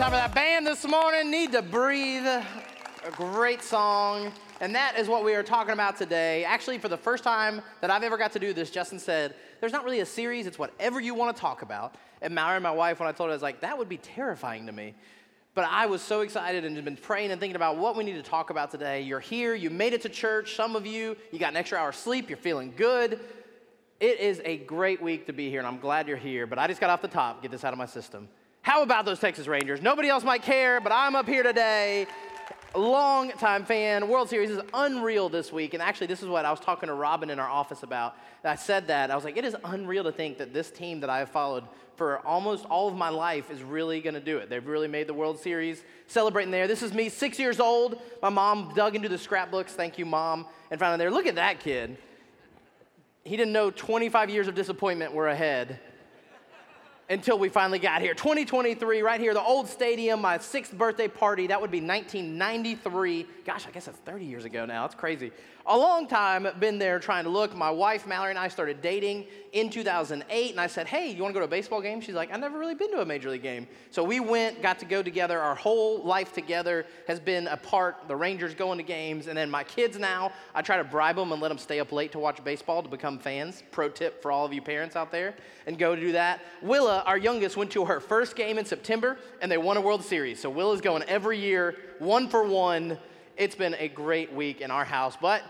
time for that band this morning. Need to breathe. A great song. And that is what we are talking about today. Actually, for the first time that I've ever got to do this, Justin said, There's not really a series, it's whatever you want to talk about. And Mallory, my wife, when I told her, I was like, That would be terrifying to me. But I was so excited and been praying and thinking about what we need to talk about today. You're here, you made it to church. Some of you, you got an extra hour of sleep, you're feeling good. It is a great week to be here, and I'm glad you're here. But I just got off the top, get this out of my system. How about those Texas Rangers? Nobody else might care, but I'm up here today. Long time fan. World Series is unreal this week. And actually, this is what I was talking to Robin in our office about. I said that. I was like, it is unreal to think that this team that I have followed for almost all of my life is really going to do it. They've really made the World Series, celebrating there. This is me, six years old. My mom dug into the scrapbooks. Thank you, mom. And found out there, look at that kid. He didn't know 25 years of disappointment were ahead until we finally got here. 2023, right here, the old stadium, my sixth birthday party. That would be 1993. Gosh, I guess that's 30 years ago now. That's crazy. A long time been there trying to look. My wife, Mallory, and I started dating in 2008, and I said, Hey, you want to go to a baseball game? She's like, I've never really been to a major league game. So we went, got to go together. Our whole life together has been a part. The Rangers going to games, and then my kids now, I try to bribe them and let them stay up late to watch baseball to become fans. Pro tip for all of you parents out there, and go to do that. Willa, our youngest, went to her first game in September, and they won a World Series. So Willa's going every year, one for one. It's been a great week in our house, but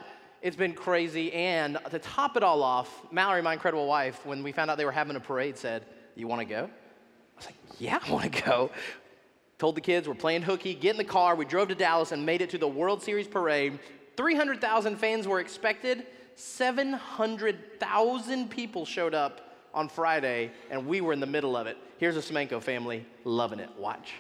it's been crazy. And to top it all off, Mallory, my incredible wife, when we found out they were having a parade, said, You want to go? I was like, Yeah, I want to go. Told the kids we're playing hooky, get in the car. We drove to Dallas and made it to the World Series parade. 300,000 fans were expected. 700,000 people showed up on Friday, and we were in the middle of it. Here's a Semenko family loving it. Watch.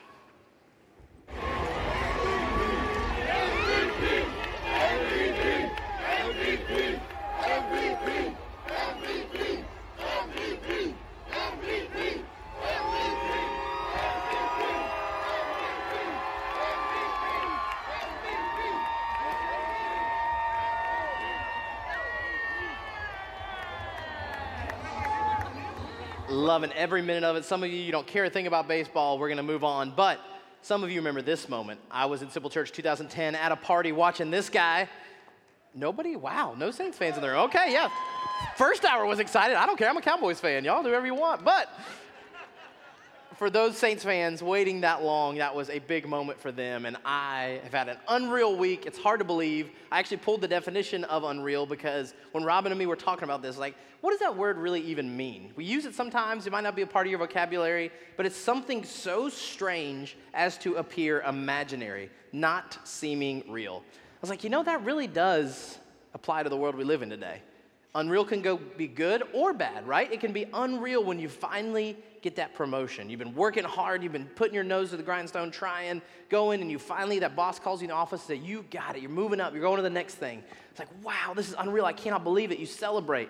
Loving every minute of it. Some of you, you don't care a thing about baseball. We're going to move on. But some of you remember this moment. I was in Simple Church 2010 at a party watching this guy. Nobody? Wow, no Saints fans in there. Okay, yeah. First hour was excited. I don't care. I'm a Cowboys fan. Y'all do whatever you want. But for those Saints fans waiting that long, that was a big moment for them. And I have had an unreal week. It's hard to believe. I actually pulled the definition of unreal because when Robin and me were talking about this, like, what does that word really even mean? We use it sometimes, it might not be a part of your vocabulary, but it's something so strange as to appear imaginary, not seeming real. I was like, you know, that really does apply to the world we live in today. Unreal can go be good or bad, right? It can be unreal when you finally get that promotion. You've been working hard, you've been putting your nose to the grindstone, trying, going, and you finally, that boss calls you in the office and says, You got it, you're moving up, you're going to the next thing. It's like, wow, this is unreal, I cannot believe it. You celebrate.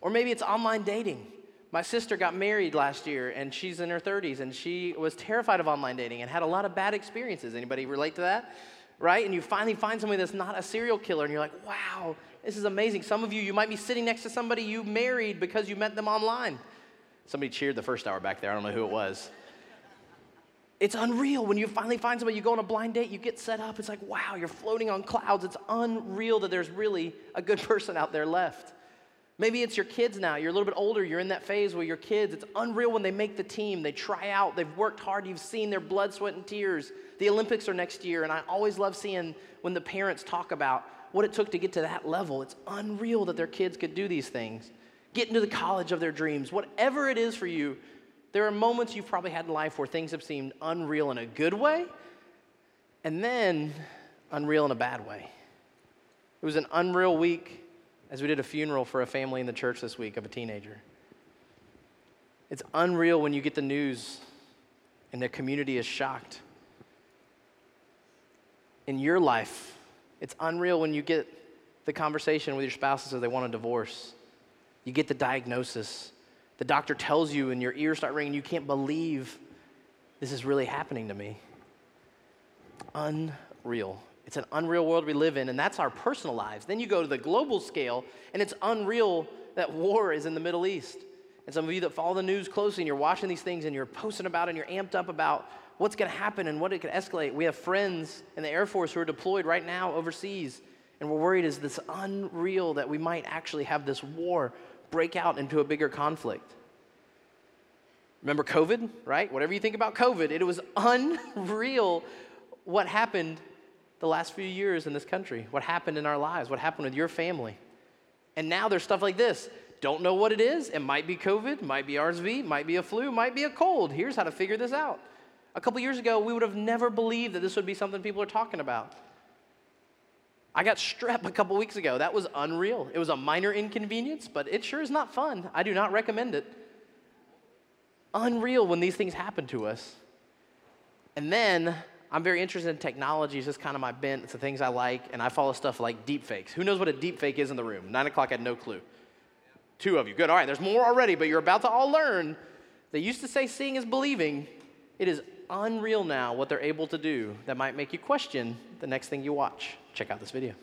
Or maybe it's online dating. My sister got married last year and she's in her 30s and she was terrified of online dating and had a lot of bad experiences. Anybody relate to that? Right? And you finally find somebody that's not a serial killer and you're like, wow, this is amazing. Some of you, you might be sitting next to somebody you married because you met them online. Somebody cheered the first hour back there. I don't know who it was. It's unreal when you finally find somebody, you go on a blind date, you get set up. It's like, wow, you're floating on clouds. It's unreal that there's really a good person out there left. Maybe it's your kids now. You're a little bit older. You're in that phase where your kids, it's unreal when they make the team. They try out. They've worked hard. You've seen their blood, sweat, and tears. The Olympics are next year. And I always love seeing when the parents talk about what it took to get to that level. It's unreal that their kids could do these things. Get into the college of their dreams. Whatever it is for you, there are moments you've probably had in life where things have seemed unreal in a good way, and then unreal in a bad way. It was an unreal week as we did a funeral for a family in the church this week of a teenager. It's unreal when you get the news and the community is shocked. In your life, it's unreal when you get the conversation with your spouse that they want a divorce. You get the diagnosis. The doctor tells you, and your ears start ringing. You can't believe this is really happening to me. Unreal. It's an unreal world we live in, and that's our personal lives. Then you go to the global scale, and it's unreal that war is in the Middle East. And some of you that follow the news closely and you're watching these things and you're posting about and you're amped up about what's going to happen and what it could escalate. We have friends in the Air Force who are deployed right now overseas, and we're worried is this unreal that we might actually have this war break out into a bigger conflict. Remember COVID, right? Whatever you think about COVID, it was unreal what happened the last few years in this country, what happened in our lives, what happened with your family. And now there's stuff like this. Don't know what it is. It might be COVID, might be RSV, might be a flu, might be a cold. Here's how to figure this out. A couple years ago, we would have never believed that this would be something people are talking about. I got strep a couple weeks ago. That was unreal. It was a minor inconvenience, but it sure is not fun. I do not recommend it. Unreal when these things happen to us. And then I'm very interested in technology. It's just kind of my bent. It's the things I like. And I follow stuff like deepfakes. Who knows what a deepfake is in the room? Nine o'clock, I had no clue. Two of you. Good. All right, there's more already, but you're about to all learn. They used to say seeing is believing. It is unreal now what they're able to do that might make you question the next thing you watch. Check out this video.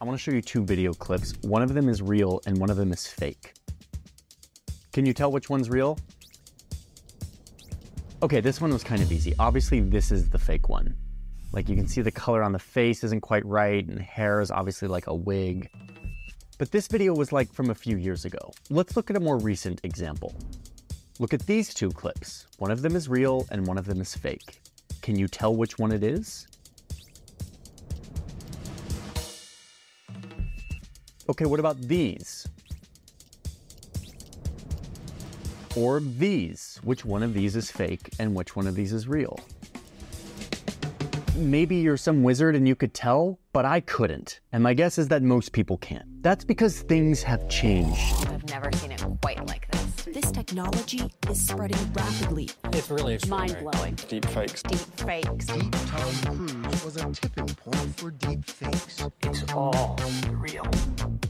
I want to show you two video clips. One of them is real and one of them is fake. Can you tell which one's real? Okay, this one was kind of easy. Obviously, this is the fake one. Like you can see the color on the face isn't quite right and hair is obviously like a wig. But this video was like from a few years ago. Let's look at a more recent example. Look at these two clips. One of them is real and one of them is fake. Can you tell which one it is? Okay, what about these? Or these? Which one of these is fake and which one of these is real? Maybe you're some wizard and you could tell, but I couldn't. And my guess is that most people can't. That's because things have changed. I've never seen it quite like this. This technology is spreading rapidly. It's really Mind blowing. Deep fakes. Deep fakes. Deep Tom Cruise was a tipping point for deep fakes. It's all real.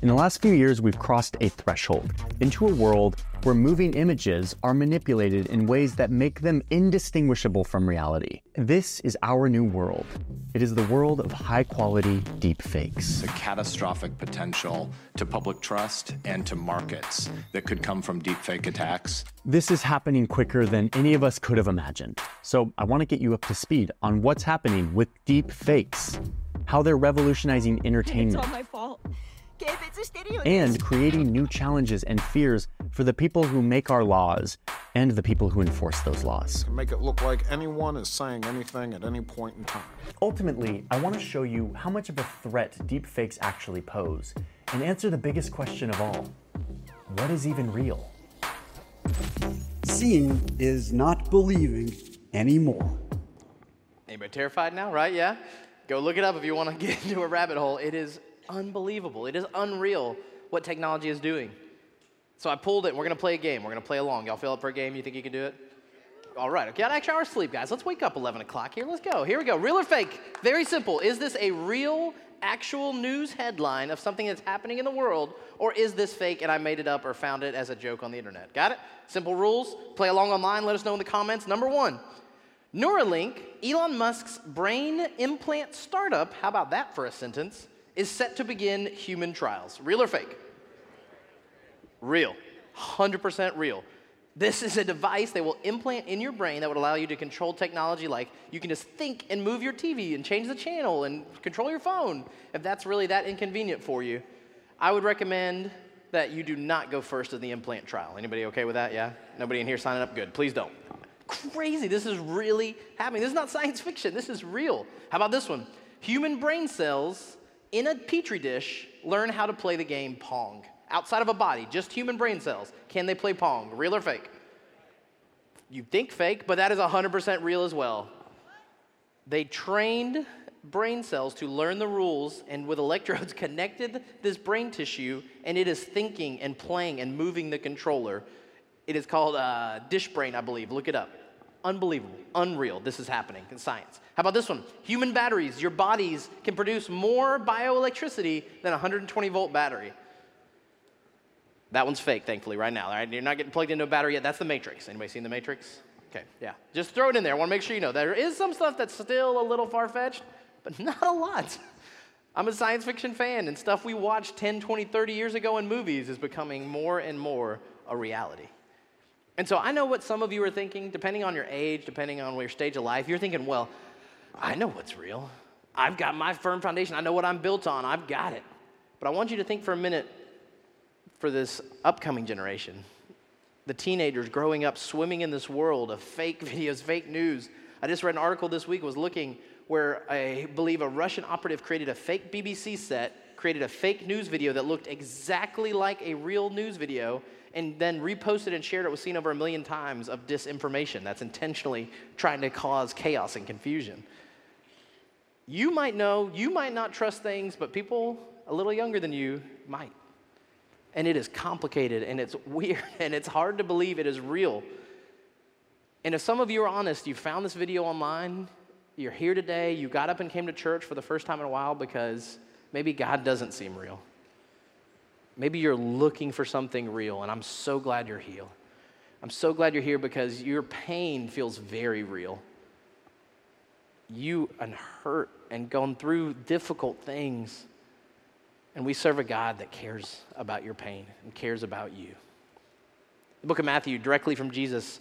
In the last few years, we've crossed a threshold into a world where moving images are manipulated in ways that make them indistinguishable from reality. This is our new world. It is the world of high quality deepfakes. The catastrophic potential to public trust and to markets that could come from deepfake attacks. This is happening quicker than any of us could have imagined. So I want to get you up to speed on what's happening with deepfakes, how they're revolutionizing It's entertainment, and creating new challenges and fears for the people who make our laws and the people who enforce those laws. make it look like anyone is saying anything at any point in time. Ultimately, I want to show you how much of a threat deepfakes actually pose and answer the biggest question of all what is even real? Seeing is not believing anymore. Anybody terrified now, right? Yeah? Go look it up if you want to get into a rabbit hole. It is unbelievable. It is unreal what technology is doing. So I pulled it, we're going to play a game. We're going to play along. Y'all feel up for a game? You think you can do it? All right, okay, an extra hour sleep, guys. Let's wake up 11 o'clock here. Let's go. Here we go. Real or fake? Very simple. Is this a real, actual news headline of something that's happening in the world, or is this fake and I made it up or found it as a joke on the internet? Got it? Simple rules. Play along online. Let us know in the comments. Number one Neuralink, Elon Musk's brain implant startup, how about that for a sentence, is set to begin human trials. Real or fake? Real. 100% real. This is a device they will implant in your brain that would allow you to control technology like you can just think and move your TV and change the channel and control your phone if that's really that inconvenient for you. I would recommend that you do not go first in the implant trial. Anybody okay with that? Yeah? Nobody in here signing up? Good. Please don't. Crazy. This is really happening. This is not science fiction. This is real. How about this one? Human brain cells in a petri dish learn how to play the game Pong. Outside of a body, just human brain cells. Can they play Pong? Real or fake? You think fake, but that is 100% real as well. They trained brain cells to learn the rules and with electrodes connected this brain tissue and it is thinking and playing and moving the controller. It is called uh, dish brain, I believe. Look it up. Unbelievable, unreal. This is happening in science. How about this one? Human batteries. Your bodies can produce more bioelectricity than a 120 volt battery. That one's fake, thankfully, right now. All right? You're not getting plugged into a battery yet. That's the Matrix. Anybody seen the Matrix? Okay, yeah. Just throw it in there. I want to make sure you know there is some stuff that's still a little far fetched, but not a lot. I'm a science fiction fan, and stuff we watched 10, 20, 30 years ago in movies is becoming more and more a reality. And so I know what some of you are thinking, depending on your age, depending on your stage of life. You're thinking, well, I know what's real. I've got my firm foundation. I know what I'm built on. I've got it. But I want you to think for a minute for this upcoming generation, the teenagers growing up swimming in this world of fake videos, fake news. I just read an article this week was looking where I believe a Russian operative created a fake BBC set, created a fake news video that looked exactly like a real news video, and then reposted and shared it was seen over a million times of disinformation that's intentionally trying to cause chaos and confusion. You might know, you might not trust things, but people a little younger than you might. And it is complicated and it's weird and it's hard to believe it is real. And if some of you are honest, you found this video online, you're here today, you got up and came to church for the first time in a while because maybe God doesn't seem real. Maybe you're looking for something real, and I'm so glad you're here. I'm so glad you're here because your pain feels very real. You and hurt and gone through difficult things. And we serve a God that cares about your pain and cares about you. The book of Matthew, directly from Jesus,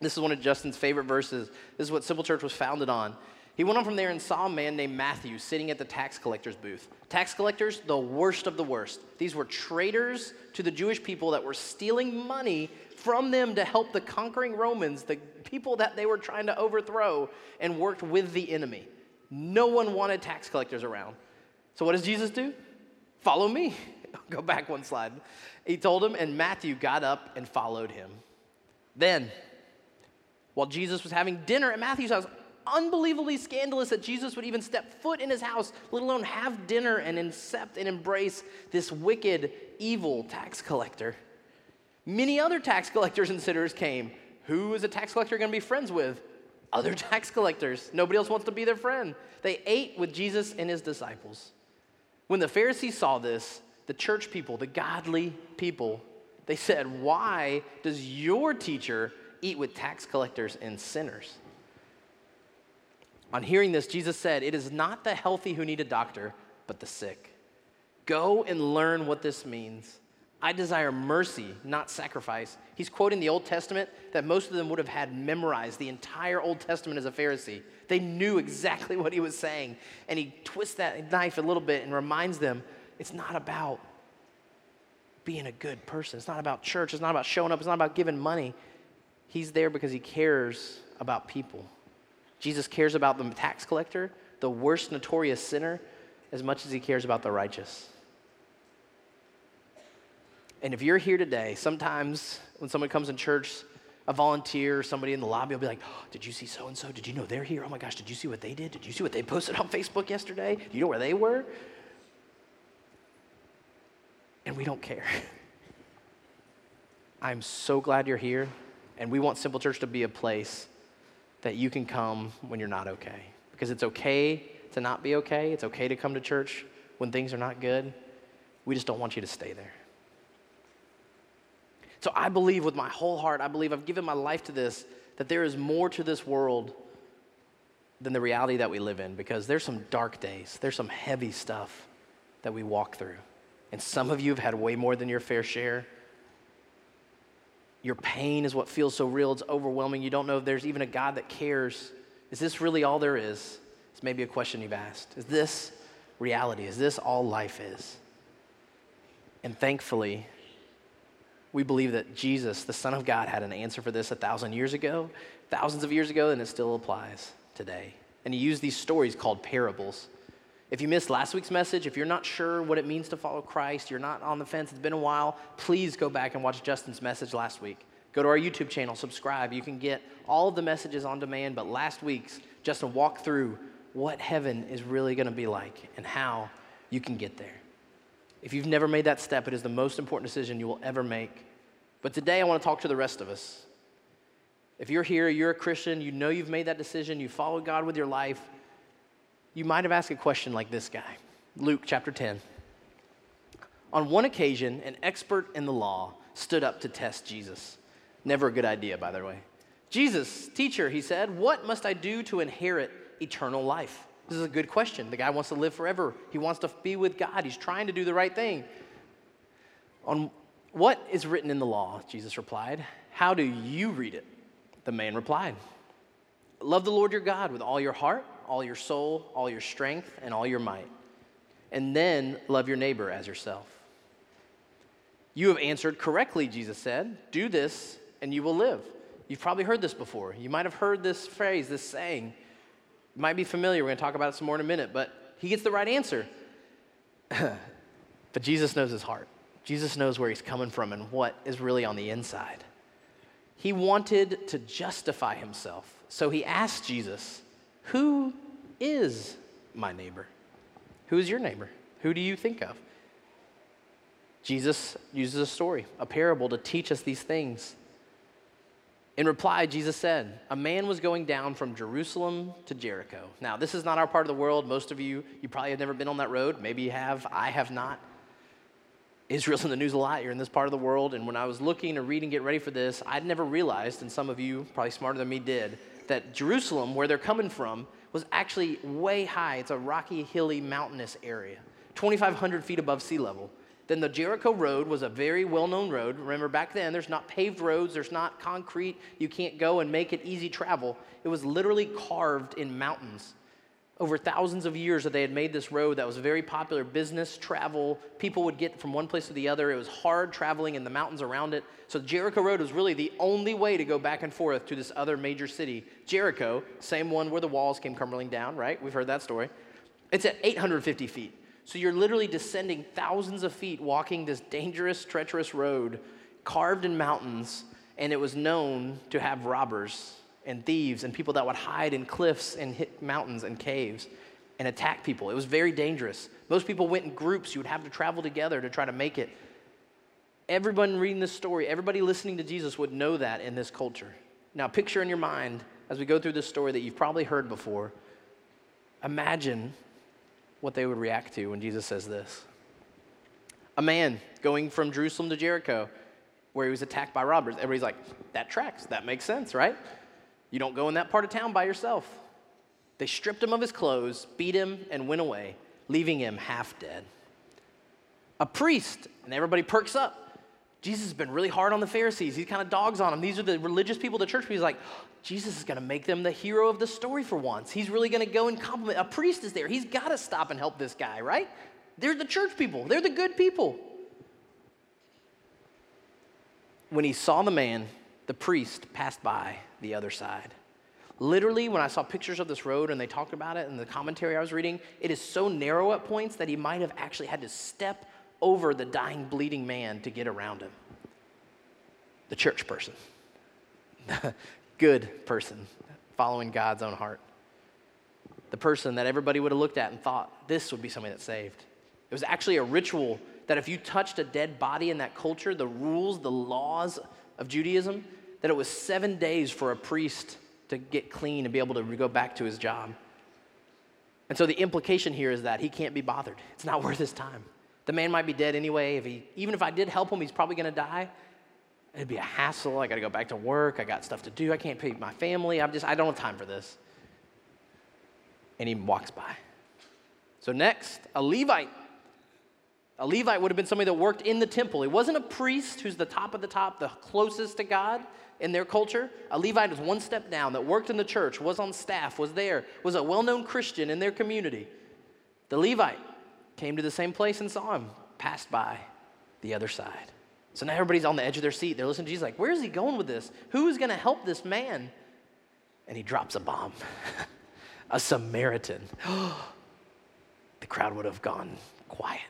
this is one of Justin's favorite verses. This is what Simple Church was founded on. He went on from there and saw a man named Matthew sitting at the tax collector's booth. Tax collectors, the worst of the worst. These were traitors to the Jewish people that were stealing money from them to help the conquering Romans, the people that they were trying to overthrow, and worked with the enemy. No one wanted tax collectors around. So, what does Jesus do? Follow me. Go back one slide. He told him, and Matthew got up and followed him. Then, while Jesus was having dinner at Matthew's house, unbelievably scandalous that Jesus would even step foot in his house, let alone have dinner and accept and embrace this wicked, evil tax collector. Many other tax collectors and sinners came. Who is a tax collector going to be friends with? Other tax collectors. Nobody else wants to be their friend. They ate with Jesus and his disciples. When the Pharisees saw this, the church people, the godly people, they said, Why does your teacher eat with tax collectors and sinners? On hearing this, Jesus said, It is not the healthy who need a doctor, but the sick. Go and learn what this means. I desire mercy, not sacrifice. He's quoting the Old Testament that most of them would have had memorized the entire Old Testament as a Pharisee. They knew exactly what he was saying. And he twists that knife a little bit and reminds them it's not about being a good person. It's not about church. It's not about showing up. It's not about giving money. He's there because he cares about people. Jesus cares about the tax collector, the worst notorious sinner, as much as he cares about the righteous. And if you're here today, sometimes when someone comes in church, a volunteer, or somebody in the lobby will be like, oh, Did you see so and so? Did you know they're here? Oh my gosh, did you see what they did? Did you see what they posted on Facebook yesterday? Do you know where they were? And we don't care. I'm so glad you're here, and we want Simple Church to be a place that you can come when you're not okay. Because it's okay to not be okay, it's okay to come to church when things are not good. We just don't want you to stay there. So I believe with my whole heart, I believe I've given my life to this, that there is more to this world than the reality that we live in because there's some dark days, there's some heavy stuff that we walk through. And some of you have had way more than your fair share. Your pain is what feels so real, it's overwhelming. You don't know if there's even a God that cares. Is this really all there is? It's maybe a question you've asked. Is this reality? Is this all life is? And thankfully, we believe that Jesus, the Son of God, had an answer for this a thousand years ago, thousands of years ago, and it still applies today. And he used these stories called parables. If you missed last week's message, if you're not sure what it means to follow Christ, you're not on the fence, it's been a while, please go back and watch Justin's message last week. Go to our YouTube channel, subscribe. You can get all of the messages on demand, but last week's, Justin walked through what heaven is really going to be like and how you can get there. If you've never made that step, it is the most important decision you will ever make. But today I want to talk to the rest of us. If you're here, you're a Christian, you know you've made that decision, you follow God with your life, you might have asked a question like this guy Luke chapter 10. On one occasion, an expert in the law stood up to test Jesus. Never a good idea, by the way. Jesus, teacher, he said, what must I do to inherit eternal life? This is a good question. The guy wants to live forever. He wants to be with God. He's trying to do the right thing. On What is written in the law? Jesus replied. How do you read it? The man replied, Love the Lord your God with all your heart, all your soul, all your strength, and all your might. And then love your neighbor as yourself. You have answered correctly, Jesus said. Do this, and you will live. You've probably heard this before. You might have heard this phrase, this saying. It might be familiar. We're going to talk about it some more in a minute, but he gets the right answer. but Jesus knows his heart. Jesus knows where he's coming from and what is really on the inside. He wanted to justify himself. So he asked Jesus, Who is my neighbor? Who is your neighbor? Who do you think of? Jesus uses a story, a parable, to teach us these things. In reply, Jesus said, A man was going down from Jerusalem to Jericho. Now, this is not our part of the world. Most of you, you probably have never been on that road. Maybe you have. I have not. Israel's in the news a lot. You're in this part of the world. And when I was looking and get ready for this, I'd never realized, and some of you, probably smarter than me, did, that Jerusalem, where they're coming from, was actually way high. It's a rocky, hilly, mountainous area, 2,500 feet above sea level. Then the Jericho Road was a very well known road. Remember, back then, there's not paved roads, there's not concrete. You can't go and make it easy travel. It was literally carved in mountains over thousands of years that they had made this road that was very popular business travel. People would get from one place to the other. It was hard traveling in the mountains around it. So Jericho Road was really the only way to go back and forth to this other major city. Jericho, same one where the walls came crumbling down, right? We've heard that story. It's at 850 feet. So you're literally descending thousands of feet walking this dangerous, treacherous road carved in mountains, and it was known to have robbers and thieves and people that would hide in cliffs and hit mountains and caves and attack people. It was very dangerous. Most people went in groups. You would have to travel together to try to make it. Everyone reading this story, everybody listening to Jesus would know that in this culture. Now, picture in your mind as we go through this story that you've probably heard before. Imagine what they would react to when Jesus says this. A man going from Jerusalem to Jericho, where he was attacked by robbers. Everybody's like, that tracks. That makes sense, right? You don't go in that part of town by yourself. They stripped him of his clothes, beat him, and went away, leaving him half dead. A priest, and everybody perks up. Jesus has been really hard on the Pharisees. He kind of dogs on them. These are the religious people, the church people. He's like, Jesus is going to make them the hero of the story for once. He's really going to go and compliment. A priest is there. He's got to stop and help this guy, right? They're the church people, they're the good people. When he saw the man, the priest passed by the other side. Literally, when I saw pictures of this road and they talked about it in the commentary I was reading, it is so narrow at points that he might have actually had to step over the dying, bleeding man to get around him. The church person, the good person, following God's own heart. The person that everybody would have looked at and thought, this would be somebody that's saved. It was actually a ritual that if you touched a dead body in that culture, the rules, the laws of Judaism, that it was seven days for a priest to get clean and be able to go back to his job. And so the implication here is that he can't be bothered. It's not worth his time. The man might be dead anyway. If he, even if I did help him, he's probably going to die. It'd be a hassle. I got to go back to work. I got stuff to do. I can't pay my family. I'm just, I don't have time for this. And he walks by. So next, a Levite. A Levite would have been somebody that worked in the temple. It wasn't a priest who's the top of the top, the closest to God in their culture. A Levite was one step down that worked in the church, was on staff, was there, was a well known Christian in their community. The Levite came to the same place and saw him, passed by the other side. So now everybody's on the edge of their seat. They're listening to Jesus, like, where is he going with this? Who is going to help this man? And he drops a bomb a Samaritan. the crowd would have gone quiet.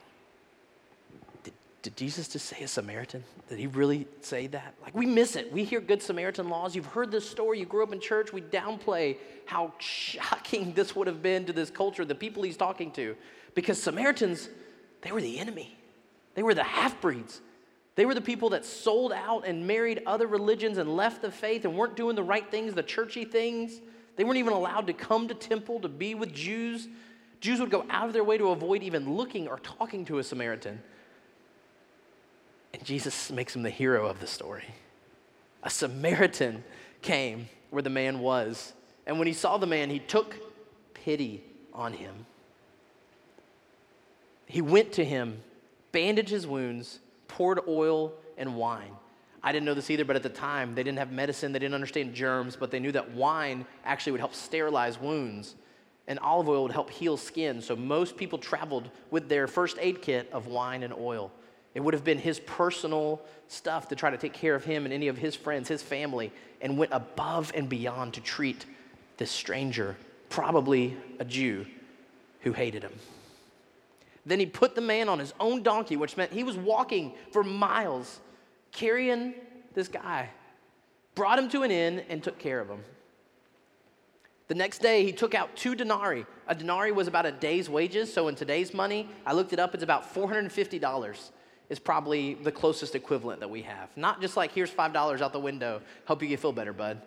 Did, Jesus just say a Samaritan? Did he really say that? Like, we miss it. We hear Good Samaritan laws. You've heard this story. You grew up in church. We downplay how shocking this would have been to this culture, the people he's talking to. Because Samaritans, they were the enemy, they were the half breeds. They were the people that sold out and married other religions and left the faith and weren't doing the right things, the churchy things. They weren't even allowed to come to temple to be with Jews. Jews would go out of their way to avoid even looking or talking to a Samaritan. And Jesus makes him the hero of the story. A Samaritan came where the man was. And when he saw the man, he took pity on him. He went to him, bandaged his wounds, poured oil and wine. I didn't know this either, but at the time, they didn't have medicine, they didn't understand germs, but they knew that wine actually would help sterilize wounds and olive oil would help heal skin. So most people traveled with their first aid kit of wine and oil. It would have been his personal stuff to try to take care of him and any of his friends, his family, and went above and beyond to treat this stranger, probably a Jew, who hated him. Then he put the man on his own donkey, which meant he was walking for miles, carrying this guy, brought him to an inn, and took care of him. The next day, he took out two denarii. A denarii was about a day's wages, so in today's money, I looked it up, it's about $450 is probably the closest equivalent that we have. Not just like, here's $5 out the window, hope you feel better, bud.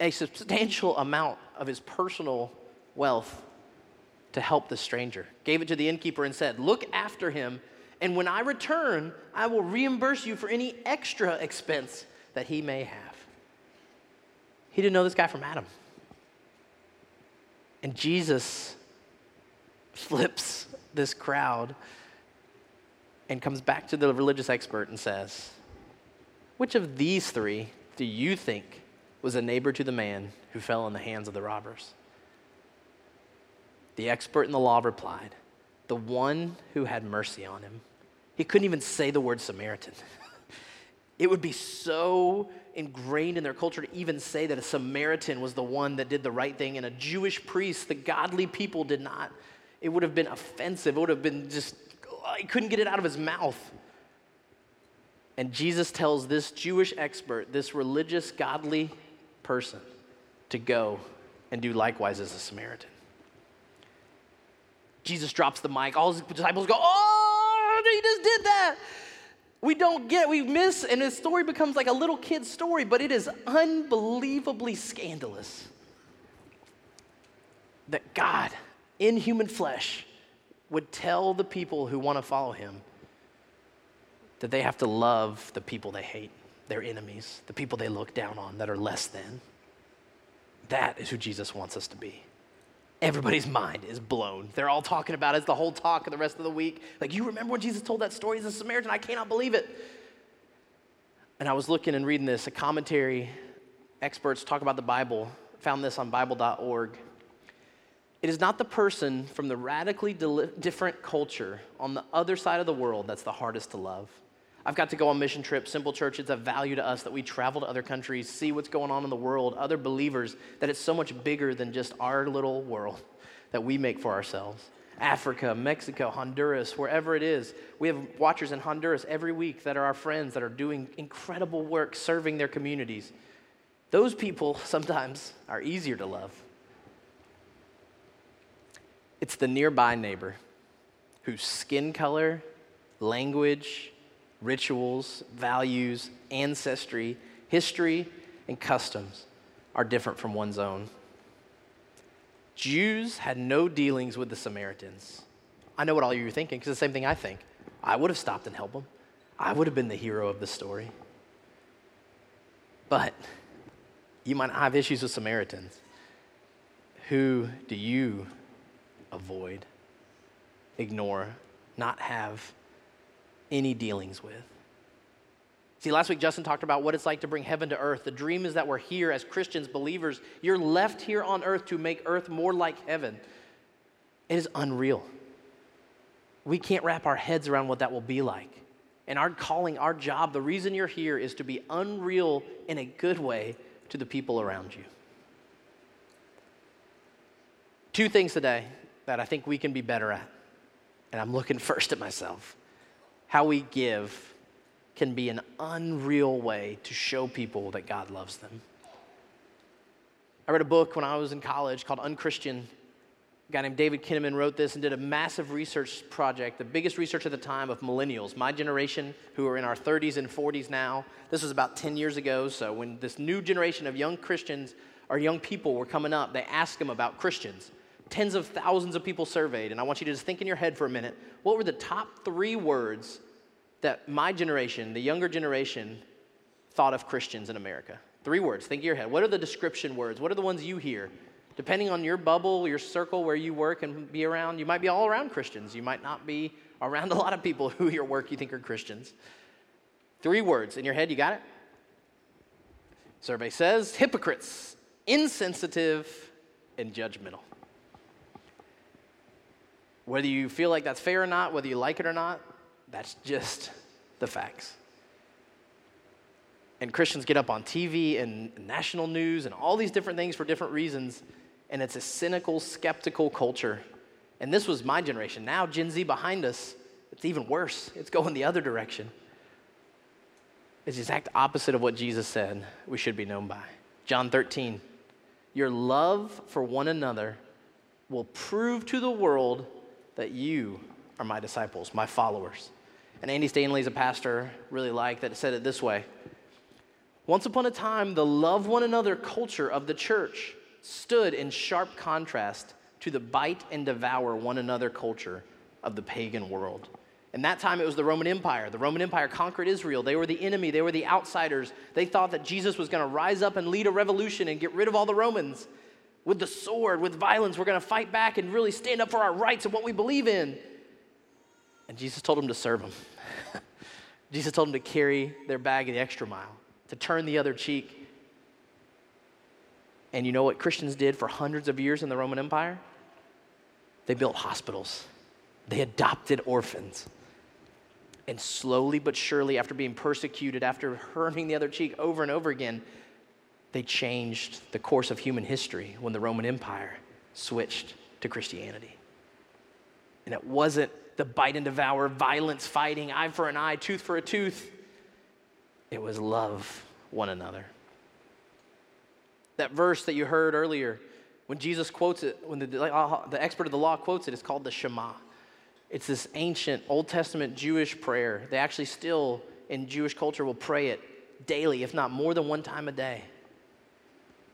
A substantial amount of his personal wealth to help the stranger. Gave it to the innkeeper and said, Look after him, and when I return, I will reimburse you for any extra expense that he may have. He didn't know this guy from Adam. And Jesus flips this crowd and comes back to the religious expert and says, Which of these three do you think was a neighbor to the man who fell in the hands of the robbers? The expert in the law replied, The one who had mercy on him. He couldn't even say the word Samaritan. it would be so ingrained in their culture to even say that a Samaritan was the one that did the right thing and a Jewish priest, the godly people, did not. It would have been offensive. It would have been just, he couldn't get it out of his mouth. And Jesus tells this Jewish expert, this religious, godly person, to go and do likewise as a Samaritan. Jesus drops the mic. All his disciples go, Oh, he just did that. We don't get, we miss, and his story becomes like a little kid's story, but it is unbelievably scandalous that God, in human flesh, would tell the people who want to follow him that they have to love the people they hate, their enemies, the people they look down on that are less than. That is who Jesus wants us to be everybody's mind is blown. They're all talking about it. It's the whole talk of the rest of the week. Like, you remember when Jesus told that story as a Samaritan? I cannot believe it. And I was looking and reading this, a commentary, experts talk about the Bible, found this on Bible.org. It is not the person from the radically different culture on the other side of the world that's the hardest to love. I've got to go on mission trips. Simple Church, it's a value to us that we travel to other countries, see what's going on in the world, other believers, that it's so much bigger than just our little world that we make for ourselves. Africa, Mexico, Honduras, wherever it is. We have watchers in Honduras every week that are our friends that are doing incredible work serving their communities. Those people sometimes are easier to love. It's the nearby neighbor whose skin color, language, rituals, values, ancestry, history, and customs are different from one's own. Jews had no dealings with the Samaritans. I know what all you are thinking, because the same thing I think. I would have stopped and helped them. I would have been the hero of the story. But you might have issues with Samaritans. Who do you avoid, ignore, not have any dealings with. See, last week Justin talked about what it's like to bring heaven to earth. The dream is that we're here as Christians, believers. You're left here on earth to make earth more like heaven. It is unreal. We can't wrap our heads around what that will be like. And our calling, our job, the reason you're here is to be unreal in a good way to the people around you. Two things today that I think we can be better at. And I'm looking first at myself how we give can be an unreal way to show people that God loves them. I read a book when I was in college called Unchristian. A guy named David Kinnaman wrote this and did a massive research project, the biggest research at the time of millennials, my generation, who are in our 30s and 40s now. This was about 10 years ago. So when this new generation of young Christians or young people were coming up, they asked them about Christians. Tens of thousands of people surveyed, and I want you to just think in your head for a minute what were the top three words that my generation, the younger generation, thought of Christians in America? Three words. Think in your head. What are the description words? What are the ones you hear? Depending on your bubble, your circle where you work and be around, you might be all around Christians. You might not be around a lot of people who your work you think are Christians. Three words in your head, you got it? Survey says hypocrites, insensitive, and judgmental. Whether you feel like that's fair or not, whether you like it or not, that's just the facts. And Christians get up on TV and national news and all these different things for different reasons, and it's a cynical, skeptical culture. And this was my generation. Now, Gen Z behind us, it's even worse. It's going the other direction. It's the exact opposite of what Jesus said we should be known by. John 13, your love for one another will prove to the world that you are my disciples, my followers. And Andy Stanley is a pastor, really like that said it this way. Once upon a time, the love one another culture of the church stood in sharp contrast to the bite and devour one another culture of the pagan world. In that time it was the Roman Empire. The Roman Empire conquered Israel. They were the enemy, they were the outsiders. They thought that Jesus was going to rise up and lead a revolution and get rid of all the Romans. With the sword, with violence, we're going to fight back and really stand up for our rights and what we believe in. And Jesus told them to serve them. Jesus told them to carry their bag the extra mile, to turn the other cheek. And you know what Christians did for hundreds of years in the Roman Empire? They built hospitals, they adopted orphans. And slowly but surely, after being persecuted, after turning the other cheek over and over again, they changed the course of human history when the Roman Empire switched to Christianity. And it wasn't the bite and devour, violence, fighting, eye for an eye, tooth for a tooth. It was love one another. That verse that you heard earlier, when Jesus quotes it, when the, the uh, expert of the law quotes it, it's called the Shema. It's this ancient Old Testament Jewish prayer. They actually still, in Jewish culture, will pray it daily, if not more than one time a day.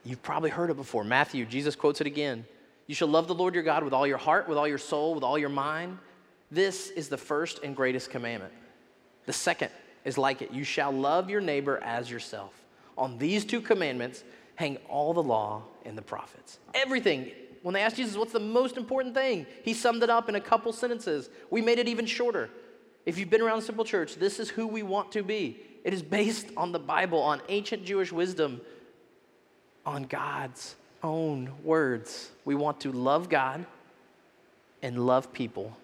You've probably heard it before. Matthew, Jesus quotes it again. You shall love the Lord your God with all your heart, with all your soul, with all your mind. This is the first and greatest commandment. The second is like it you shall love your neighbor as yourself. On these two commandments hang all the law and the prophets. Everything when they asked Jesus, what's the most important thing? He summed it up in a couple sentences. We made it even shorter. If you've been around Simple Church, this is who we want to be. It is based on the Bible, on ancient Jewish wisdom, on God's own words. We want to love God and love people.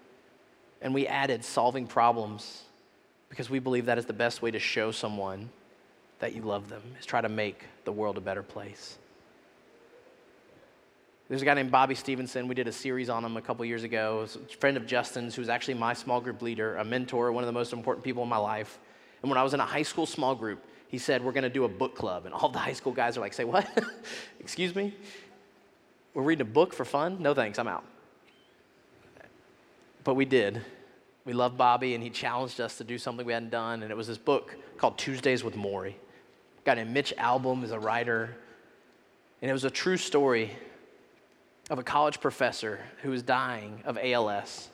And we added solving problems because we believe that is the best way to show someone that you love them, is try to make the world a better place. There's a guy named Bobby Stevenson. We did a series on him a couple years ago. a friend of Justin's, who's actually my small group leader, a mentor, one of the most important people in my life. And when I was in a high school small group, he said, We're going to do a book club. And all the high school guys are like, Say what? Excuse me? We're reading a book for fun? No thanks, I'm out. But we did. We loved Bobby, and he challenged us to do something we hadn't done. And it was this book called Tuesdays with Morrie. A guy named Mitch Albom is a writer. And it was a true story of a college professor who was dying of ALS.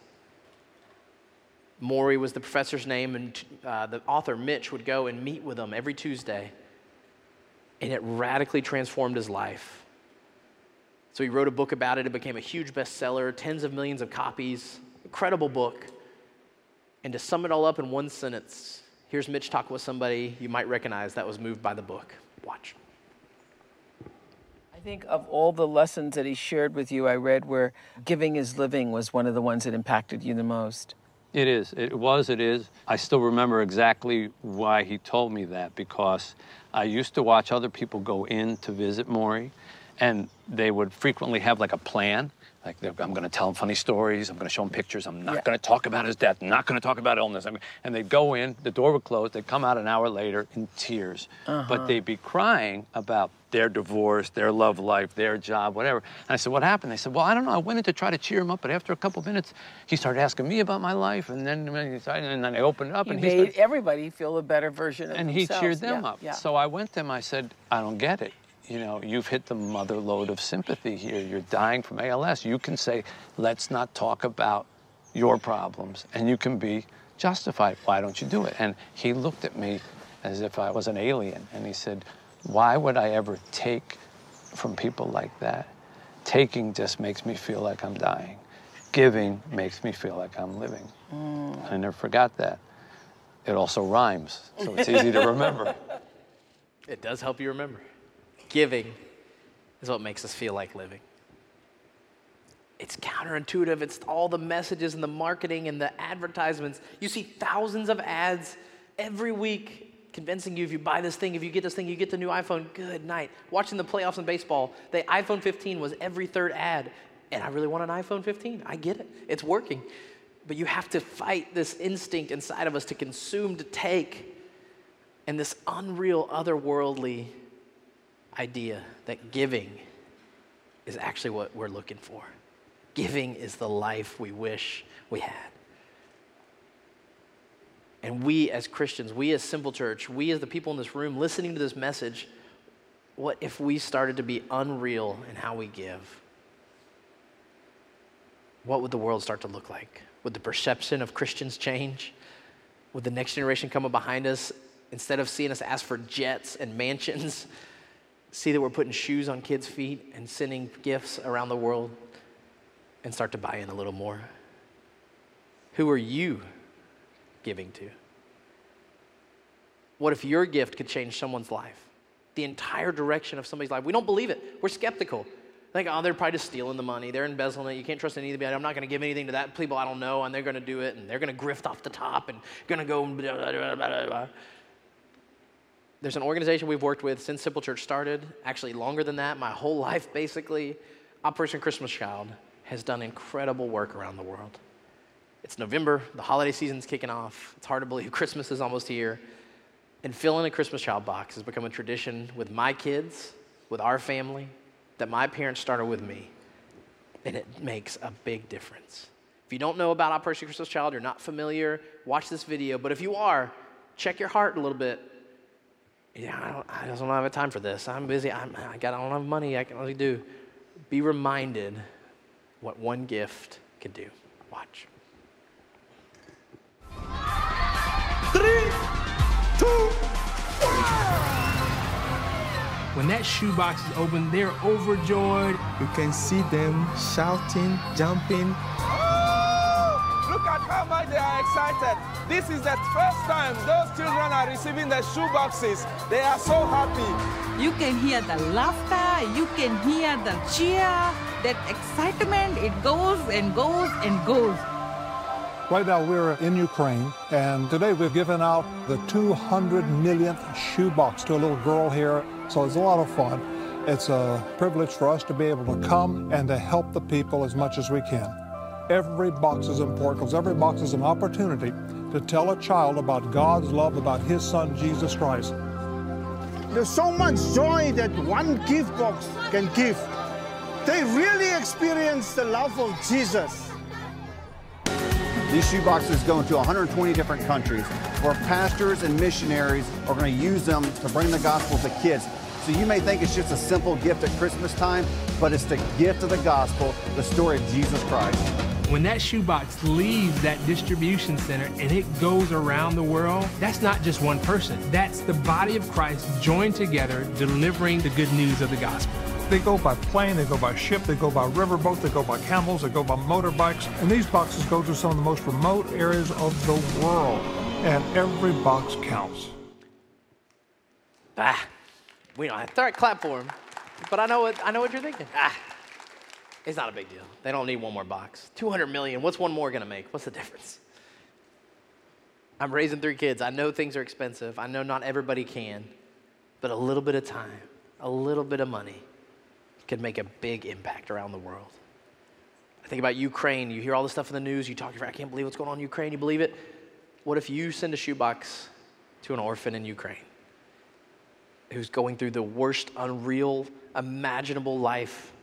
Morrie was the professor's name, and uh, the author, Mitch, would go and meet with him every Tuesday. And it radically transformed his life. So he wrote a book about it. It became a huge bestseller, tens of millions of copies. Incredible book. And to sum it all up in one sentence, here's Mitch talking with somebody you might recognize that was moved by the book. Watch I think of all the lessons that he shared with you, I read where giving is living was one of the ones that impacted you the most. It is. It was. It is. I still remember exactly why he told me that because I used to watch other people go in to visit Morrie and they would frequently have like a plan. Like, I'm going to tell him funny stories. I'm going to show him pictures. I'm not yeah. going to talk about his death. I'm not going to talk about illness. and they'd go in, the door would close. They'd come out an hour later in tears. Uh-huh. But they'd be crying about their divorce, their love life, their job, whatever. And I said, What happened? They said, Well, I don't know. I went in to try to cheer him up, but after a couple minutes, he started asking me about my life. And then, and then I opened up. He and made he started, everybody feel a better version of and themselves. And he cheered them yeah, up. Yeah. So I went to him. I said, I don't get it you know, you've hit the mother lode of sympathy here. You're dying from ALS. You can say, let's not talk about your problems, and you can be justified. Why don't you do it? And he looked at me as if I was an alien, and he said, why would I ever take from people like that? Taking just makes me feel like I'm dying. Giving makes me feel like I'm living. Mm. I never forgot that. It also rhymes, so it's easy to remember. It does help you remember. Giving is what makes us feel like living. It's counterintuitive. It's all the messages and the marketing and the advertisements. You see thousands of ads every week convincing you if you buy this thing, if you get this thing, you get the new iPhone. Good night. Watching the playoffs in baseball, the iPhone 15 was every third ad. And I really want an iPhone 15. I get it. It's working. But you have to fight this instinct inside of us to consume, to take, and this unreal, otherworldly idea that giving is actually what we're looking for. Giving is the life we wish we had. And we as Christians, we as Simple Church, we as the people in this room listening to this message, what if we started to be unreal in how we give? What would the world start to look like? Would the perception of Christians change? Would the next generation come up behind us, instead of seeing us ask for jets and mansions, see that we're putting shoes on kids' feet and sending gifts around the world and start to buy in a little more? Who are you giving to? What if your gift could change someone's life? The entire direction of somebody's life. We don't believe it. We're skeptical. Think, oh, they're probably just stealing the money. They're embezzling it. You can't trust anybody. I'm not going to give anything to that people I don't know, and they're going to do it, and they're going to grift off the top, and going to go. Blah, blah, blah, There's an organization we've worked with since Simple Church started, actually longer than that, my whole life basically. Operation Christmas Child has done incredible work around the world. It's November, the holiday season's kicking off. It's hard to believe Christmas is almost here. And filling a Christmas Child box has become a tradition with my kids, with our family, that my parents started with me, and it makes a big difference. If you don't know about Operation Christmas Child, you're not familiar, watch this video. But if you are, check your heart a little bit. Yeah, I don't, I don't have time for this. I'm busy. I'm, I, got, I don't have money. I can only do. Be reminded what one gift can do. Watch. Three, two, one. When that shoebox is open, they're overjoyed. You can see them shouting, jumping. Look at how much they are excited. This is the first time those children are receiving the shoeboxes. They are so happy. You can hear the laughter, you can hear the cheer, that excitement. It goes and goes and goes. Right now, we're in Ukraine, and today we've given out the 200 millionth shoebox to a little girl here. So it's a lot of fun. It's a privilege for us to be able to come and to help the people as much as we can. Every box is important because every box is an opportunity to tell a child about God's love, about His Son, Jesus Christ. There's so much joy that one gift box can give. They really experience the love of Jesus. These shoeboxes go into 120 different countries where pastors and missionaries are going to use them to bring the gospel to kids. So you may think it's just a simple gift at Christmas time, but it's the gift of the gospel, the story of Jesus Christ. When that shoebox leaves that distribution center and it goes around the world, that's not just one person. That's the body of Christ joined together, delivering the good news of the gospel. They go by plane, they go by ship, they go by riverboat, they go by camels, they go by motorbikes, and these boxes go to some of the most remote areas of the world. And every box counts. Ah, we don't have to clap for him, but I know what I know what you're thinking. Ah, it's not a big deal. They don't need one more box. 200 million. What's one more gonna make? What's the difference? I'm raising three kids. I know things are expensive. I know not everybody can, but a little bit of time, a little bit of money could make a big impact around the world. I think about Ukraine. You hear all this stuff in the news. You talk, I can't believe what's going on in Ukraine. You believe it? What if you send a shoebox to an orphan in Ukraine who's going through the worst, unreal, imaginable life,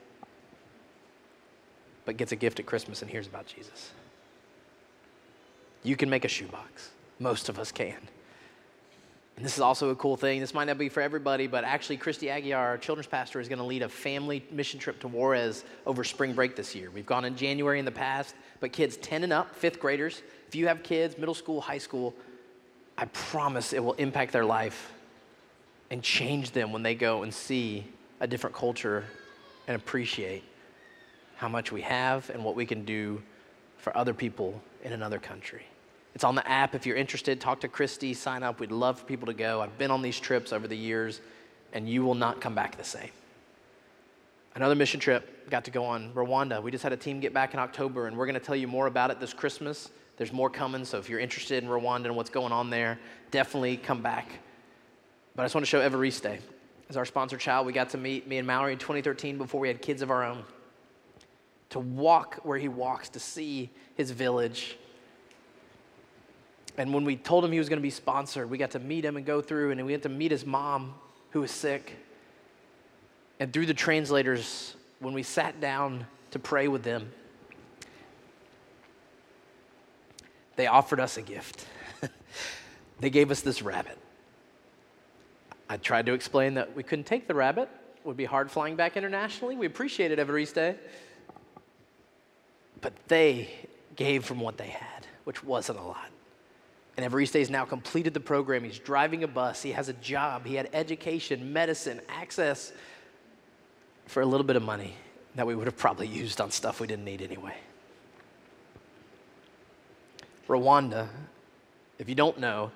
but gets a gift at Christmas and hears about Jesus? You can make a shoebox. Most of us can. And this is also a cool thing. This might not be for everybody, but actually, Christy Aguiar, our children's pastor, is going to lead a family mission trip to Juarez over spring break this year. We've gone in January in the past, but kids 10 and up, fifth graders, if you have kids, middle school, high school, I promise it will impact their life and change them when they go and see a different culture and appreciate how much we have and what we can do for other people in another country. It's on the app. If you're interested, talk to Christy, sign up. We'd love for people to go. I've been on these trips over the years, and you will not come back the same. Another mission trip, got to go on Rwanda. We just had a team get back in October, and we're going to tell you more about it this Christmas. There's more coming, so if you're interested in Rwanda and what's going on there, definitely come back. But I just want to show Evariste. As our sponsor child, we got to meet me and Mallory in 2013 before we had kids of our own. To walk where he walks, to see his village. And when we told him he was going to be sponsored, we got to meet him and go through, and we had to meet his mom who was sick. And through the translators, when we sat down to pray with them, they offered us a gift. they gave us this rabbit. I tried to explain that we couldn't take the rabbit. It would be hard flying back internationally. We appreciated Evariste. But they gave from what they had, which wasn't a lot. And Evariste has now completed the program. He's driving a bus. He has a job. He had education, medicine, access for a little bit of money that we would have probably used on stuff we didn't need anyway. Rwanda, if you don't know,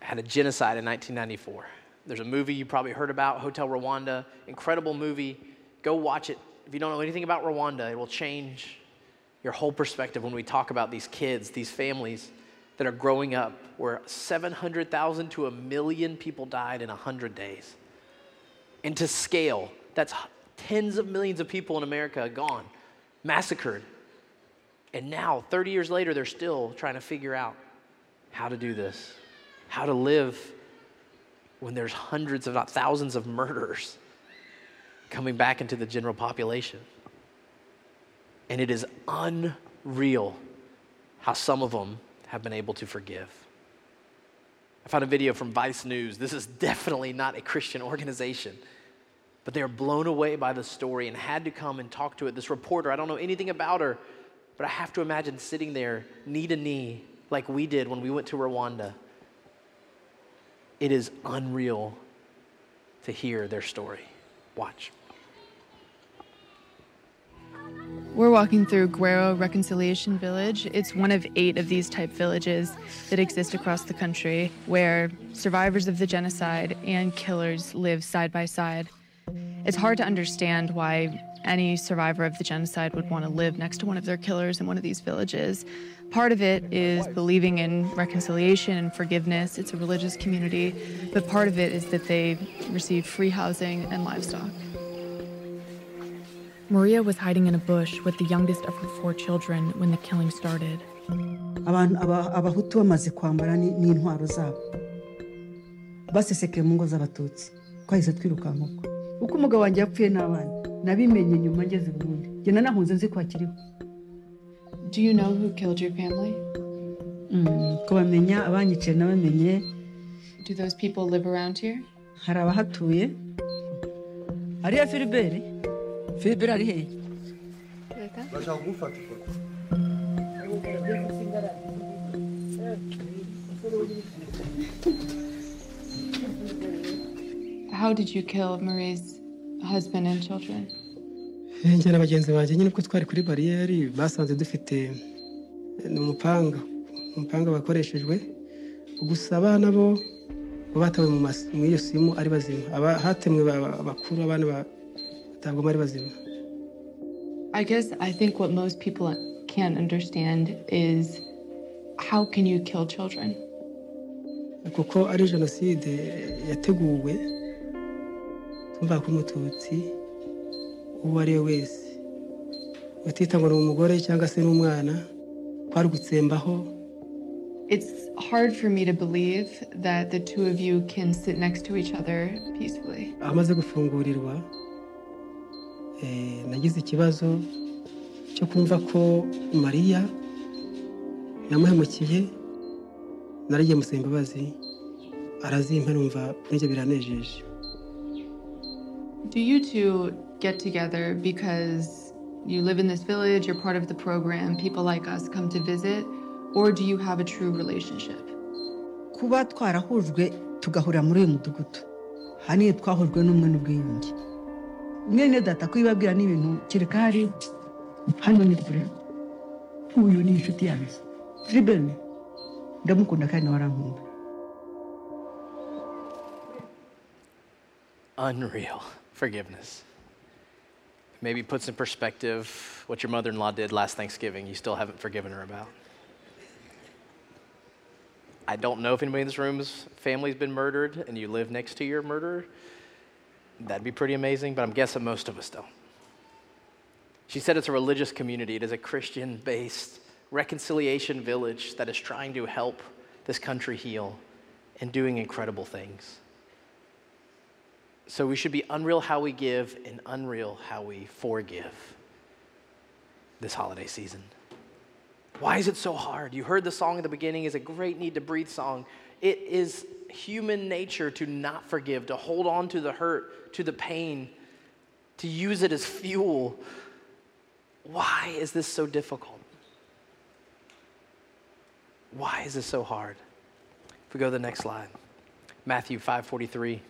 had a genocide in 1994. There's a movie you probably heard about, Hotel Rwanda, incredible movie. Go watch it. If you don't know anything about Rwanda, it will change your whole perspective when we talk about these kids, these families that are growing up where 700,000 to a million people died in 100 days. And to scale, that's tens of millions of people in America gone, massacred. And now, 30 years later, they're still trying to figure out how to do this, how to live when there's hundreds, if not thousands, of murderers coming back into the general population. And it is unreal how some of them have been able to forgive. I found a video from Vice News. This is definitely not a Christian organization, but they are blown away by the story and had to come and talk to it. This reporter, I don't know anything about her, but I have to imagine sitting there knee to knee like we did when we went to Rwanda. It is unreal to hear their story. Watch. We're walking through Guerrero Reconciliation Village. It's one of eight of these type villages that exist across the country where survivors of the genocide and killers live side by side. It's hard to understand why any survivor of the genocide would want to live next to one of their killers in one of these villages. Part of it is believing in reconciliation and forgiveness. It's a religious community, but part of it is that they receive free housing and livestock. Maria was hiding in a bush with the youngest of her four children when the killing started. abahutu bamaze kwambara n'intwaro zabo. Basesekeye mu ngo z'abatutsi. Twahise twirukanka uko umugabo wanjye yapfuye n'abana nabimenye nyuma ngeze i burundi njye nzi ko hakiriho. Do you know who killed your family? Mm, kubamenya abanyiciye nabamenye. Do those people live around here? hari abahatuye. Hariya filiberi filiberi ari hehe bashaka kumufata ifoto How did you kill Marie's husband and children? njye na bagenzi banjye nyine uko twari kuri bariyeri basanze dufite ni umupanga. Umupanga wakoreshejwe gusa abana bo bo batawe mu mas- mu iyo simu ari bazima. Aba- hatemwe ba- abakuru abana ba- batabwamo ari bazima I guess I think what most people can't understand is how can you kill children? kuko ari jenoside yateguwe tumva ko umututsi uwo ari we wese utita umugore cyangwa se n'umwana kwari gutsembaho It's hard for me to believe that the two of you can sit next to each other peacefully. amaze gufungurirwa nagize ikibazo cyo kumva ko mariya namuhemukiye naragiye musaba imbabazi arazimpa numva njye biranejeje. Do you two get together because you live in this village, you're part of the program, people like us come to visit, or do you have a true relationship? kuba twarahujwe tugahurira muri uyu mudugudu. Haniya twahujwe n'umwe n'ubwiyunge. Mwene data kereka hari hano ni kure uyu ni inshuti yanjye ndamukunda kandi Unreal forgiveness. Maybe puts in perspective what your mother in law did last Thanksgiving, you still haven't forgiven her about. I don't know if anybody in this room's family's been murdered and you live next to your murderer. That'd be pretty amazing, but I'm guessing most of us don't. She said it's a religious community, it is a Christian based reconciliation village that is trying to help this country heal and doing incredible things. So we should be unreal how we give and unreal how we forgive this holiday season. Why is it so hard? You heard the song at the beginning is a great need to breathe song. It is human nature to not forgive, to hold on to the hurt, to the pain, to use it as fuel. Why is this so difficult? Why is this so hard? If we go to the next slide. Matthew 5:43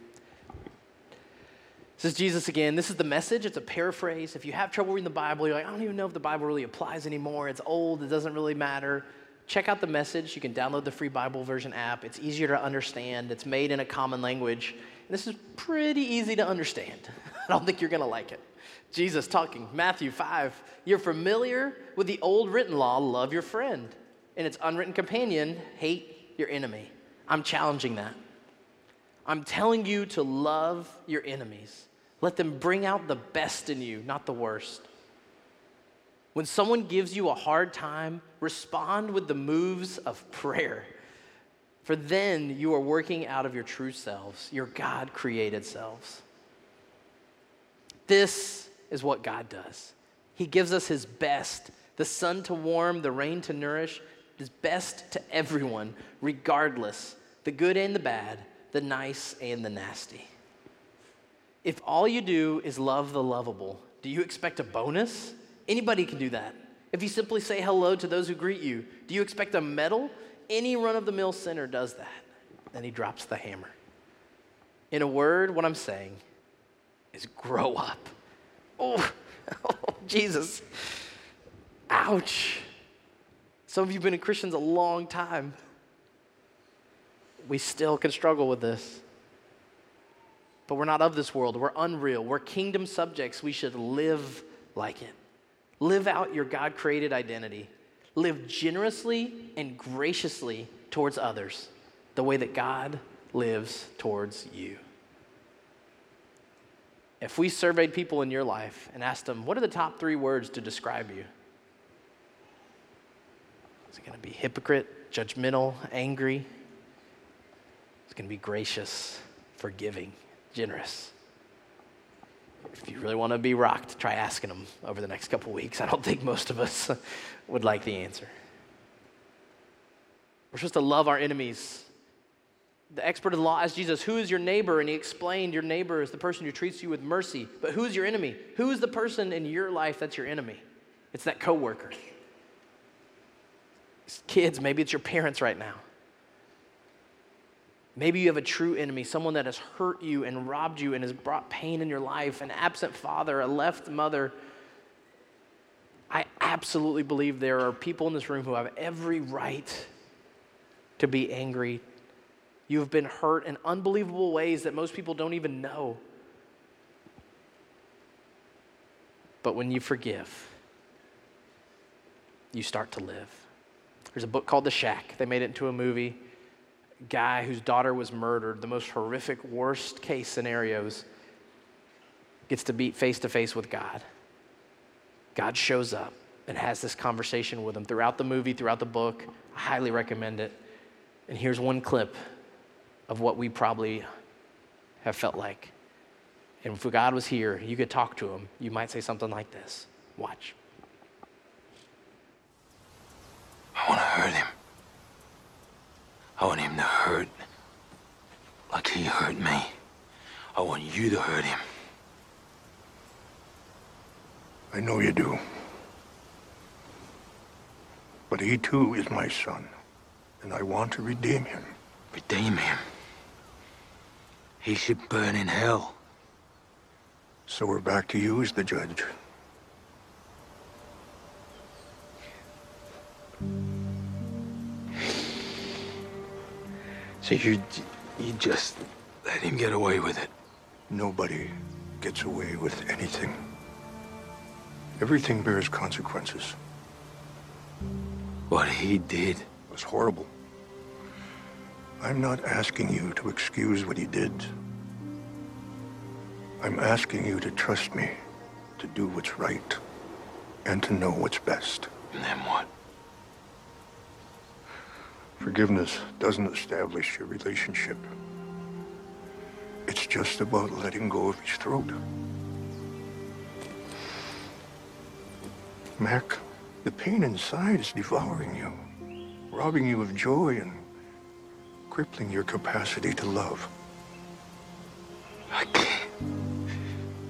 this is Jesus again. This is the message. It's a paraphrase. If you have trouble reading the Bible, you're like, I don't even know if the Bible really applies anymore. It's old. It doesn't really matter. Check out the message. You can download the free Bible version app. It's easier to understand. It's made in a common language. This is pretty easy to understand. I don't think you're going to like it. Jesus talking, Matthew 5. You're familiar with the old written law love your friend, and its unwritten companion hate your enemy. I'm challenging that. I'm telling you to love your enemies. Let them bring out the best in you, not the worst. When someone gives you a hard time, respond with the moves of prayer. For then you are working out of your true selves, your God created selves. This is what God does. He gives us His best the sun to warm, the rain to nourish, His best to everyone, regardless the good and the bad, the nice and the nasty. If all you do is love the lovable, do you expect a bonus? Anybody can do that. If you simply say hello to those who greet you, do you expect a medal? Any run of the mill sinner does that. Then he drops the hammer. In a word, what I'm saying is grow up. Oh, oh Jesus. Ouch. Some of you have been Christians a long time. We still can struggle with this. But we're not of this world. We're unreal. We're kingdom subjects. We should live like it. Live out your God created identity. Live generously and graciously towards others, the way that God lives towards you. If we surveyed people in your life and asked them, what are the top three words to describe you? Is it going to be hypocrite, judgmental, angry? It's going to be gracious, forgiving, generous. If you really want to be rocked, try asking them over the next couple weeks. I don't think most of us would like the answer. We're supposed to love our enemies. The expert of the law asked Jesus, Who is your neighbor? And he explained, Your neighbor is the person who treats you with mercy. But who is your enemy? Who is the person in your life that's your enemy? It's that coworker. It's kids, maybe it's your parents right now. Maybe you have a true enemy, someone that has hurt you and robbed you and has brought pain in your life, an absent father, a left mother. I absolutely believe there are people in this room who have every right to be angry. You have been hurt in unbelievable ways that most people don't even know. But when you forgive, you start to live. There's a book called The Shack. They made it into a movie guy whose daughter was murdered, the most horrific, worst case scenarios, gets to be face to face with God. God shows up and has this conversation with him throughout the movie, throughout the book. I highly recommend it. And here's one clip of what we probably have felt like. And if God was here, you could talk to him. You might say something like this Watch. I want to hurt him. I want him to hurt like he hurt me. I want you to hurt him. I know you do. But he too is my son, and I want to redeem him. Redeem him? He should burn in hell. So we're back to you as the judge. So you, you just let him get away with it? Nobody gets away with anything. Everything bears consequences. What he did was horrible. I'm not asking you to excuse what he did. I'm asking you to trust me to do what's right and to know what's best. And then what? Forgiveness doesn't establish your relationship. It's just about letting go of his throat. Mack, the pain inside is devouring you, robbing you of joy and crippling your capacity to love. I can't.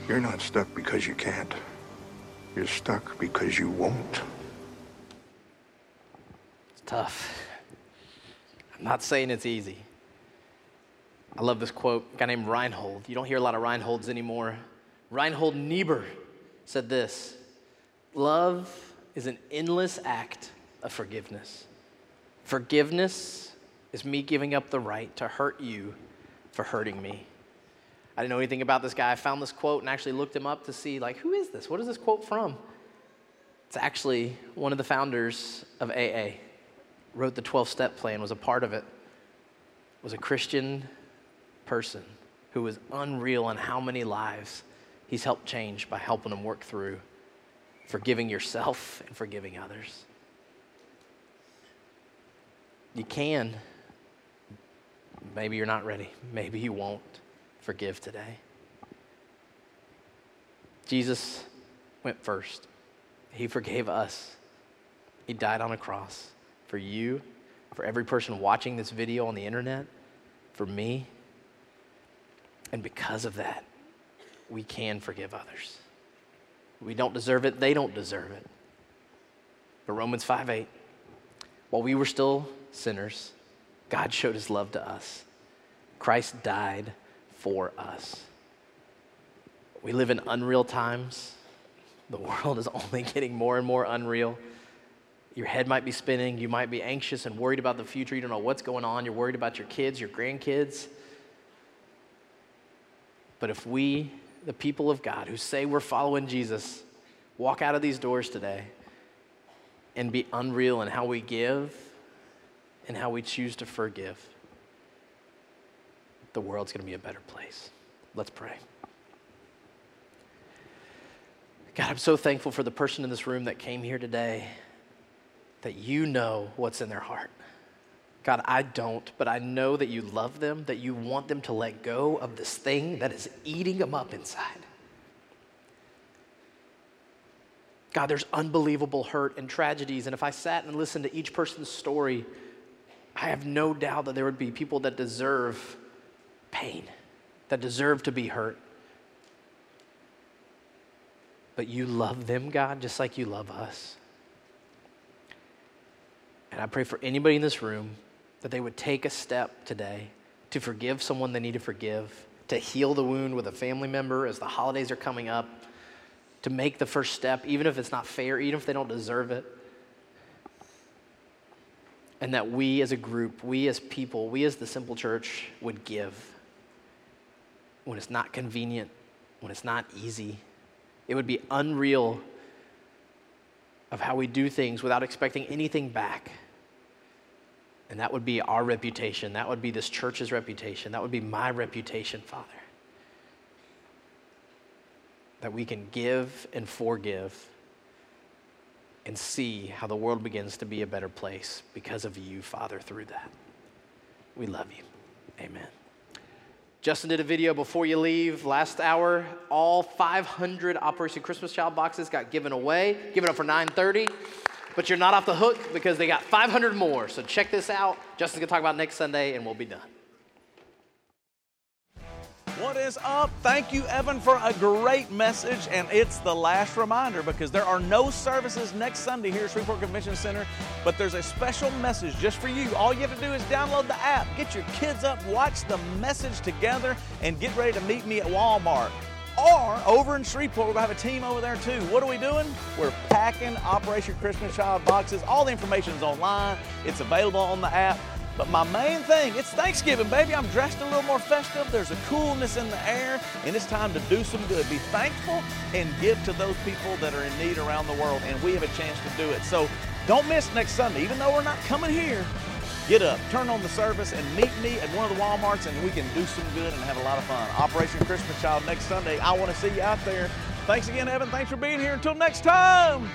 You're not stuck because you can't. You're stuck because you won't. It's tough. I'm not saying it's easy. I love this quote, a guy named Reinhold. You don't hear a lot of Reinholds anymore. Reinhold Niebuhr said this Love is an endless act of forgiveness. Forgiveness is me giving up the right to hurt you for hurting me. I didn't know anything about this guy. I found this quote and actually looked him up to see, like, who is this? What is this quote from? It's actually one of the founders of AA. Wrote the 12 step plan, was a part of it, was a Christian person who was unreal on how many lives he's helped change by helping them work through forgiving yourself and forgiving others. You can. Maybe you're not ready. Maybe you won't forgive today. Jesus went first. He forgave us. He died on a cross for you, for every person watching this video on the internet, for me. And because of that, we can forgive others. We don't deserve it, they don't deserve it. But Romans 5 8, while we were still sinners, God showed his love to us. Christ died for us. We live in unreal times. The world is only getting more and more unreal. Your head might be spinning. You might be anxious and worried about the future. You don't know what's going on. You're worried about your kids, your grandkids. But if we, the people of God who say we're following Jesus, walk out of these doors today and be unreal in how we give and how we choose to forgive, the world's going to be a better place. Let's pray. God, I'm so thankful for the person in this room that came here today, that you know what's in their heart. God, I don't, but I know that you love them, that you want them to let go of this thing that is eating them up inside. God, there's unbelievable hurt and tragedies. And if I sat and listened to each person's story, I have no doubt that there would be people that deserve pain, that deserve to be hurt. But you love them, God, just like you love us. And I pray for anybody in this room that they would take a step today to forgive someone they need to forgive, to heal the wound with a family member as the holidays are coming up, to make the first step, even if it's not fair, even if they don't deserve it. And that we as a group, we as people, we as the simple church would give when it's not convenient, when it's not easy. It would be unreal of how we do things without expecting anything back. And that would be our reputation. That would be this church's reputation. That would be my reputation, Father. That we can give and forgive and see how the world begins to be a better place because of you, Father, through that. We love you. Amen. Justin did a video before you leave last hour. All 500 Operation Christmas Child boxes got given away. Give it up for 930 but you're not off the hook because they got 500 more. So check this out. Justin's gonna talk about next Sunday, and we'll be done. What is up? Thank you, Evan, for a great message. And it's the last reminder because there are no services next Sunday here at Shreveport Convention Center, but there's a special message just for you. All you have to do is download the app, get your kids up, watch the message together, and get ready to meet me at Walmart. Or over in Shreveport, we're gonna have a team over there too. What are we doing? We're packing Operation Christmas Child boxes. All the information is online, it's available on the app. But my main thing, it's Thanksgiving, baby. I'm dressed a little more festive. There's a coolness in the air, and it's time to do some good. Be thankful and give to those people that are in need around the world, and we have a chance to do it. So don't miss next Sunday. Even though we're not coming here, get up, turn on the service, and meet me at one of the Walmarts, and we can do some good and have a lot of fun. Operation Christmas Child next Sunday. I want to see you out there. Thanks again, Evan. Thanks for being here. Until next time.